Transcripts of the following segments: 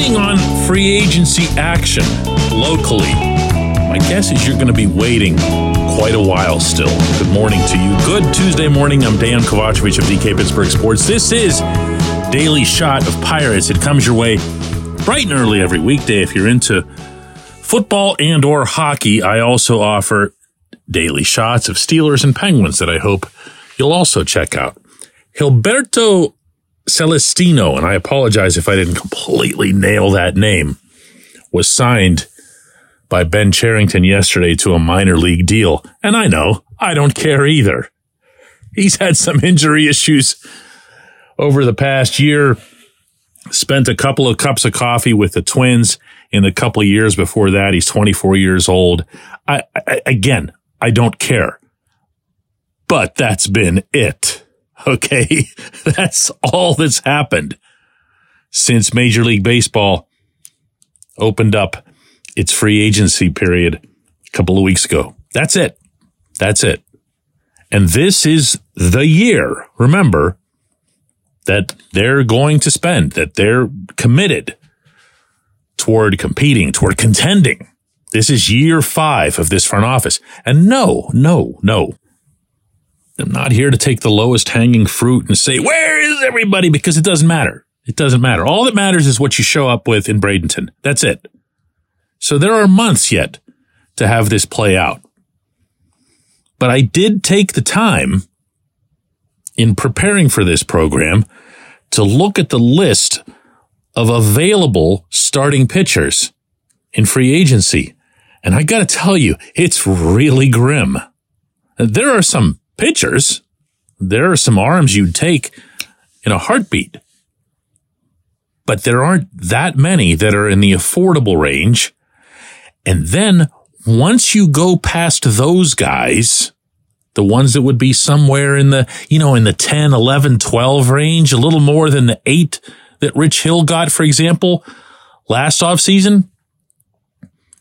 waiting on free agency action locally. My guess is you're going to be waiting quite a while still. Good morning to you. Good Tuesday morning. I'm Dejan Kovacevic of DK Pittsburgh Sports. This is Daily Shot of Pirates. It comes your way bright and early every weekday if you're into football and or hockey. I also offer daily shots of Steelers and Penguins that I hope you'll also check out. Gilberto Celestino, and I apologize if I didn't completely nail that name, was signed by Ben Cherington yesterday to a minor league deal. And I know, I don't care either. He's had some injury issues over the past year, spent a couple of cups of coffee with the Twins in a couple of years before that. He's 24 years old. I, I again, I don't care. But that's been it. Okay. That's all that's happened since Major League Baseball opened up its free agency period a couple of weeks ago. That's it. That's it. And this is the year, remember, that they're going to spend, that they're committed toward competing, toward contending. This is year five of this front office. And no, no, no. I'm not here to take the lowest hanging fruit and say, where is everybody? Because it doesn't matter. It doesn't matter. All that matters is what you show up with in Bradenton. That's it. So there are months yet to have this play out. But I did take the time in preparing for this program to look at the list of available starting pitchers in free agency. And I got to tell you, it's really grim. There are some pitchers. There are some arms you'd take in a heartbeat. But there aren't that many that are in the affordable range. And then once you go past those guys, the ones that would be somewhere in the, you know, in the 10, 11, 12 range, a little more than the eight that Rich Hill got, for example, last offseason,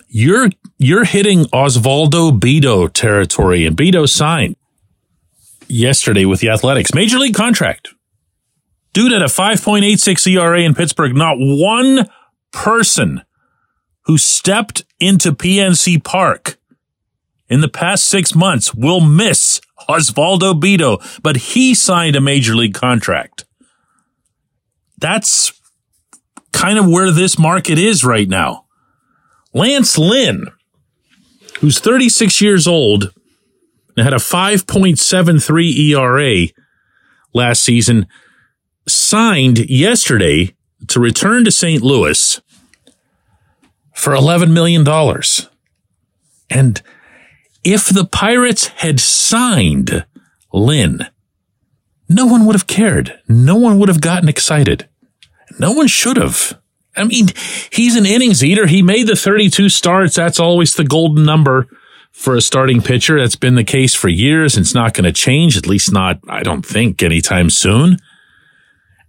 you're, you're hitting Osvaldo Bido territory and Bido signed yesterday with the Athletics. Major league contract. Dude at a 5.86 ERA in Pittsburgh. Not one person who stepped into PNC Park in the past six months will miss Osvaldo Bido, but he signed a major league contract. That's kind of where this market is right now. Lance Lynn, who's 36 years old, and had a 5.73 ERA last season, signed yesterday to return to St. Louis for $11 million. And if the Pirates had signed Lynn, no one would have cared. No one would have gotten excited. No one should have. I mean, he's an innings eater. He made the 32 starts. That's always the golden number for a starting pitcher. That's been the case for years. It's not going to change, at least not, I don't think, anytime soon.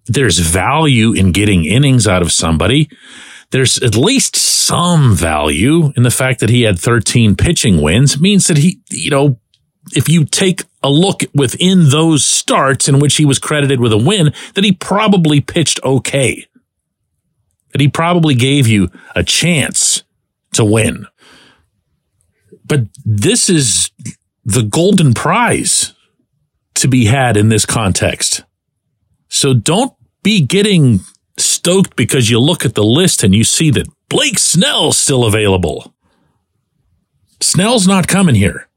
There's value in getting innings out of somebody. There's at least some value in the fact that he had 13 pitching wins. It means that he, you know, if you take a look within those starts in which he was credited with a win, that he probably pitched okay. That he probably gave you a chance to win. But this is the golden prize to be had in this context. So don't be getting stoked because you look at the list and you see that Blake Snell's still available. Snell's not coming here.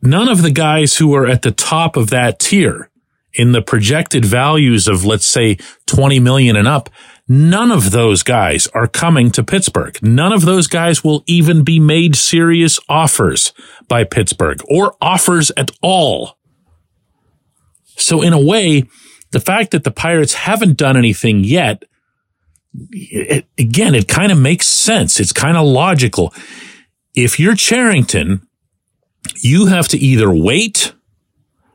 None of the guys who are at the top of that tier in the projected values of, let's say, 20 million and up, None of those guys are coming to Pittsburgh. None of those guys will even be made serious offers by Pittsburgh or offers at all. So in a way, the fact that the Pirates haven't done anything yet, it, again, it kind of makes sense. It's kind of logical. If you're Cherington, you have to either wait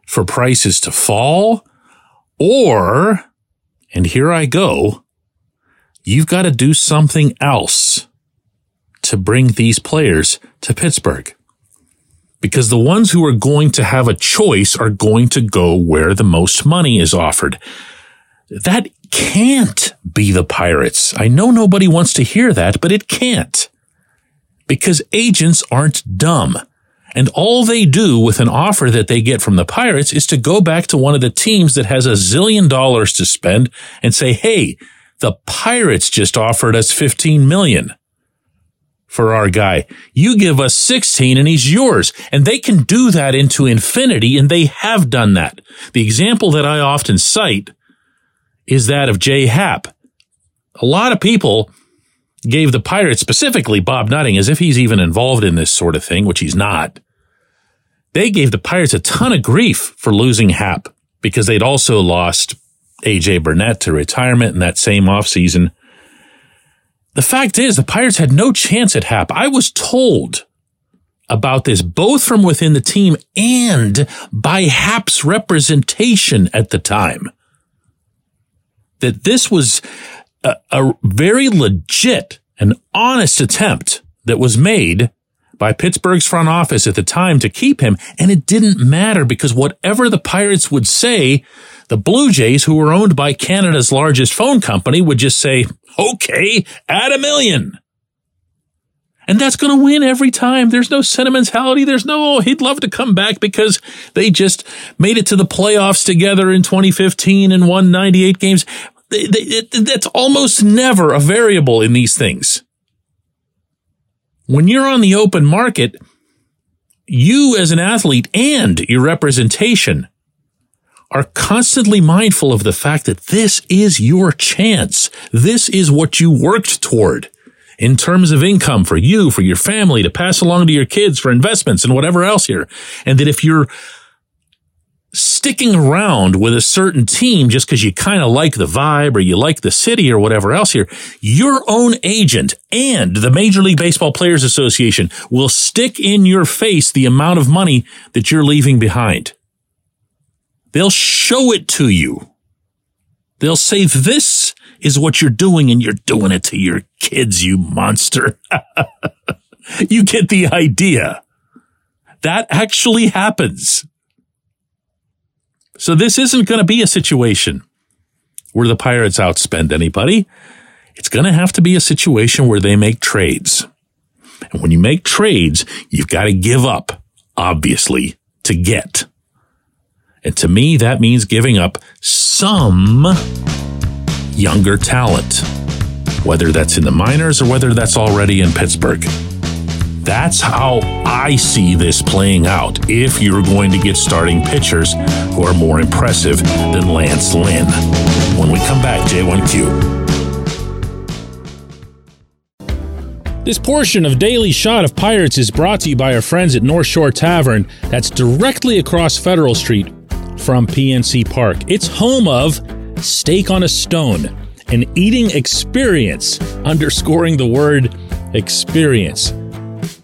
for prices to fall or, and here I go, you've got to do something else to bring these players to Pittsburgh. Because the ones who are going to have a choice are going to go where the most money is offered. That can't be the Pirates. I know nobody wants to hear that, but it can't. Because agents aren't dumb. And all they do with an offer that they get from the Pirates is to go back to one of the teams that has a zillion dollars to spend and say, Hey, the Pirates just offered us 15 million for our guy. You give us 16 and he's yours. And they can do that into infinity and they have done that. The example that I often cite is that of Jay Happ. A lot of people gave the Pirates, specifically Bob Nutting, as if he's even involved in this sort of thing, which he's not. They gave the Pirates a ton of grief for losing Happ because they'd also lost AJ Burnett to retirement in that same offseason. The fact is, the Pirates had no chance at Happ. I was told about this both from within the team and by Happ's representation at the time. That this was a, a very legit and honest attempt that was made by Pittsburgh's front office at the time to keep him. And it didn't matter because whatever the Pirates would say, the Blue Jays, who were owned by Canada's largest phone company, would just say, okay, add a million. And that's going to win every time. There's no sentimentality. There's no, oh, he'd love to come back because they just made it to the playoffs together in 2015 and won 98 games. That's almost never a variable in these things. When you're on the open market, you as an athlete and your representation are constantly mindful of the fact that this is your chance. This is what you worked toward in terms of income for you, for your family to pass along to your kids for investments and whatever else here. And that if you're sticking around with a certain team just because you kind of like the vibe or you like the city or whatever else here, your own agent and the Major League Baseball Players Association will stick in your face the amount of money that you're leaving behind. They'll show it to you. They'll say, this is what you're doing and you're doing it to your kids, you monster. you get the idea. That actually happens. So this isn't going to be a situation where the Pirates outspend anybody. It's going to have to be a situation where they make trades. And when you make trades, you've got to give up, obviously, to get. And to me, that means giving up some younger talent, whether that's in the minors or whether that's already in Pittsburgh. That's how I see this playing out if you're going to get starting pitchers who are more impressive than Lance Lynn. When we come back, J1Q. This portion of Daily Shot of Pirates is brought to you by our friends at North Shore Tavern, that's directly across Federal Street from PNC Park. It's home of Steak on a Stone, an eating experience, underscoring the word experience.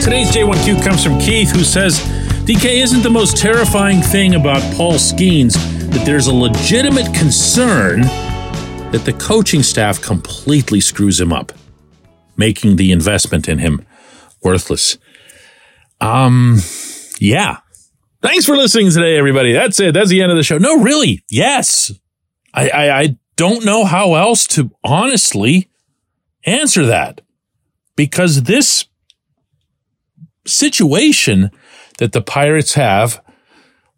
Today's J1Q comes from Keith, who says DK isn't the most terrifying thing about Paul Skenes, that there's a legitimate concern that the coaching staff completely screws him up, making the investment in him worthless. Um, yeah. Thanks for listening today, everybody. That's it. That's the end of the show. No, really. Yes. I, I, I don't know how else to honestly answer that because this situation that the Pirates have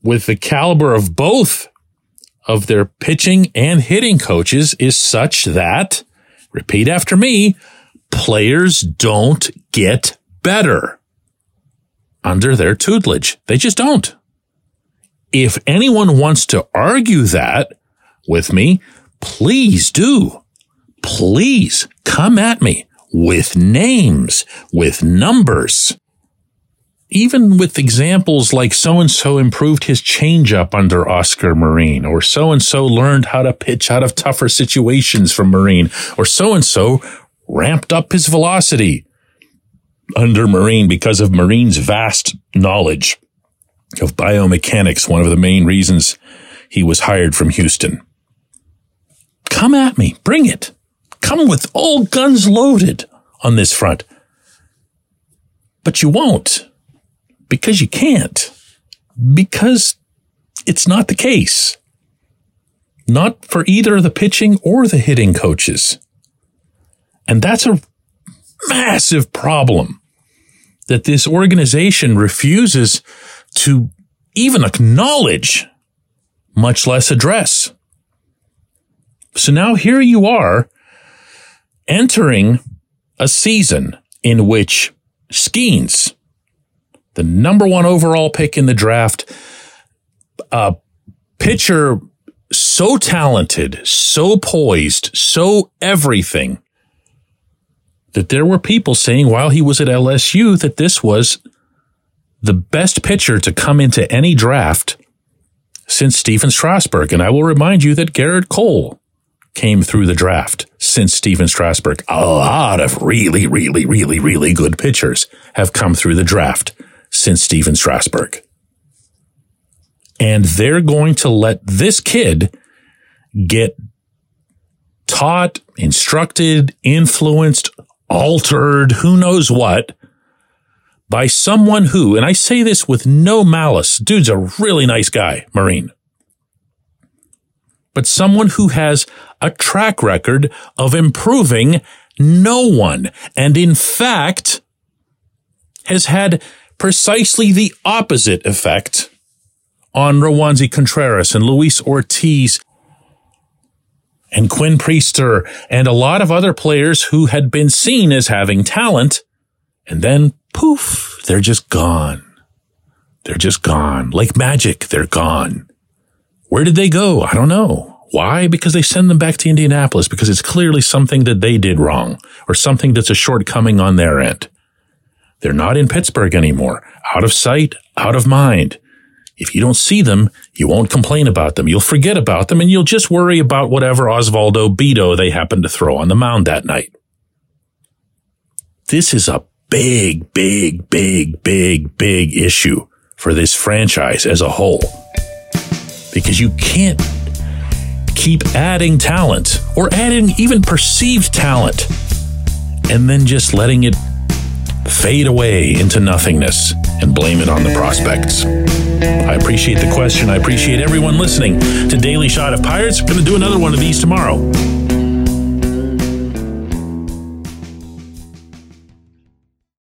with the caliber of both of their pitching and hitting coaches is such that, repeat after me, players don't get better under their tutelage. They just don't. If anyone wants to argue that with me, please do. Please come at me with names, with numbers. Even with examples like so and so improved his changeup under Oscar Marin, or so and so learned how to pitch out of tougher situations from Marin, or so and so ramped up his velocity under Marin because of Marin's vast knowledge of biomechanics, one of the main reasons he was hired from Houston. Come at me. Bring it. Come with all guns loaded on this front. But you won't because you can't because it's not the case. Not for either the pitching or the hitting coaches. And that's a massive problem that this organization refuses to even acknowledge, much less address. So now here you are entering a season in which Skenes, the number one overall pick in the draft, a pitcher so talented, so poised, so everything, that there were people saying while he was at LSU that this was the best pitcher to come into any draft since Stephen Strasburg. And I will remind you that Gerrit Cole came through the draft since Stephen Strasburg. A lot of really, really, really, really good pitchers have come through the draft since Stephen Strasburg. And they're going to let this kid get taught, instructed, influenced, altered, who knows what, by someone who, and I say this with no malice, dude's a really nice guy, Marin, but someone who has a track record of improving no one. And in fact, has had precisely the opposite effect on Roansy Contreras and Luis Ortiz and Quinn Priester and a lot of other players who had been seen as having talent. And then poof, they're just gone. They're just gone. Like magic, they're gone. Where did they go? I don't know. Why? Because they send them back to Indianapolis because it's clearly something that they did wrong or something that's a shortcoming on their end. They're not in Pittsburgh anymore. Out of sight, out of mind. If you don't see them, you won't complain about them. You'll forget about them and you'll just worry about whatever Osvaldo Bido they happen to throw on the mound that night. This is a big, big, big, big, big issue for this franchise as a whole. Because you can't keep adding talent or adding even perceived talent and then just letting it fade away into nothingness and blame it on the prospects. I appreciate the question. I appreciate everyone listening to Daily Shot of Pirates. I'm going to do another one of these tomorrow.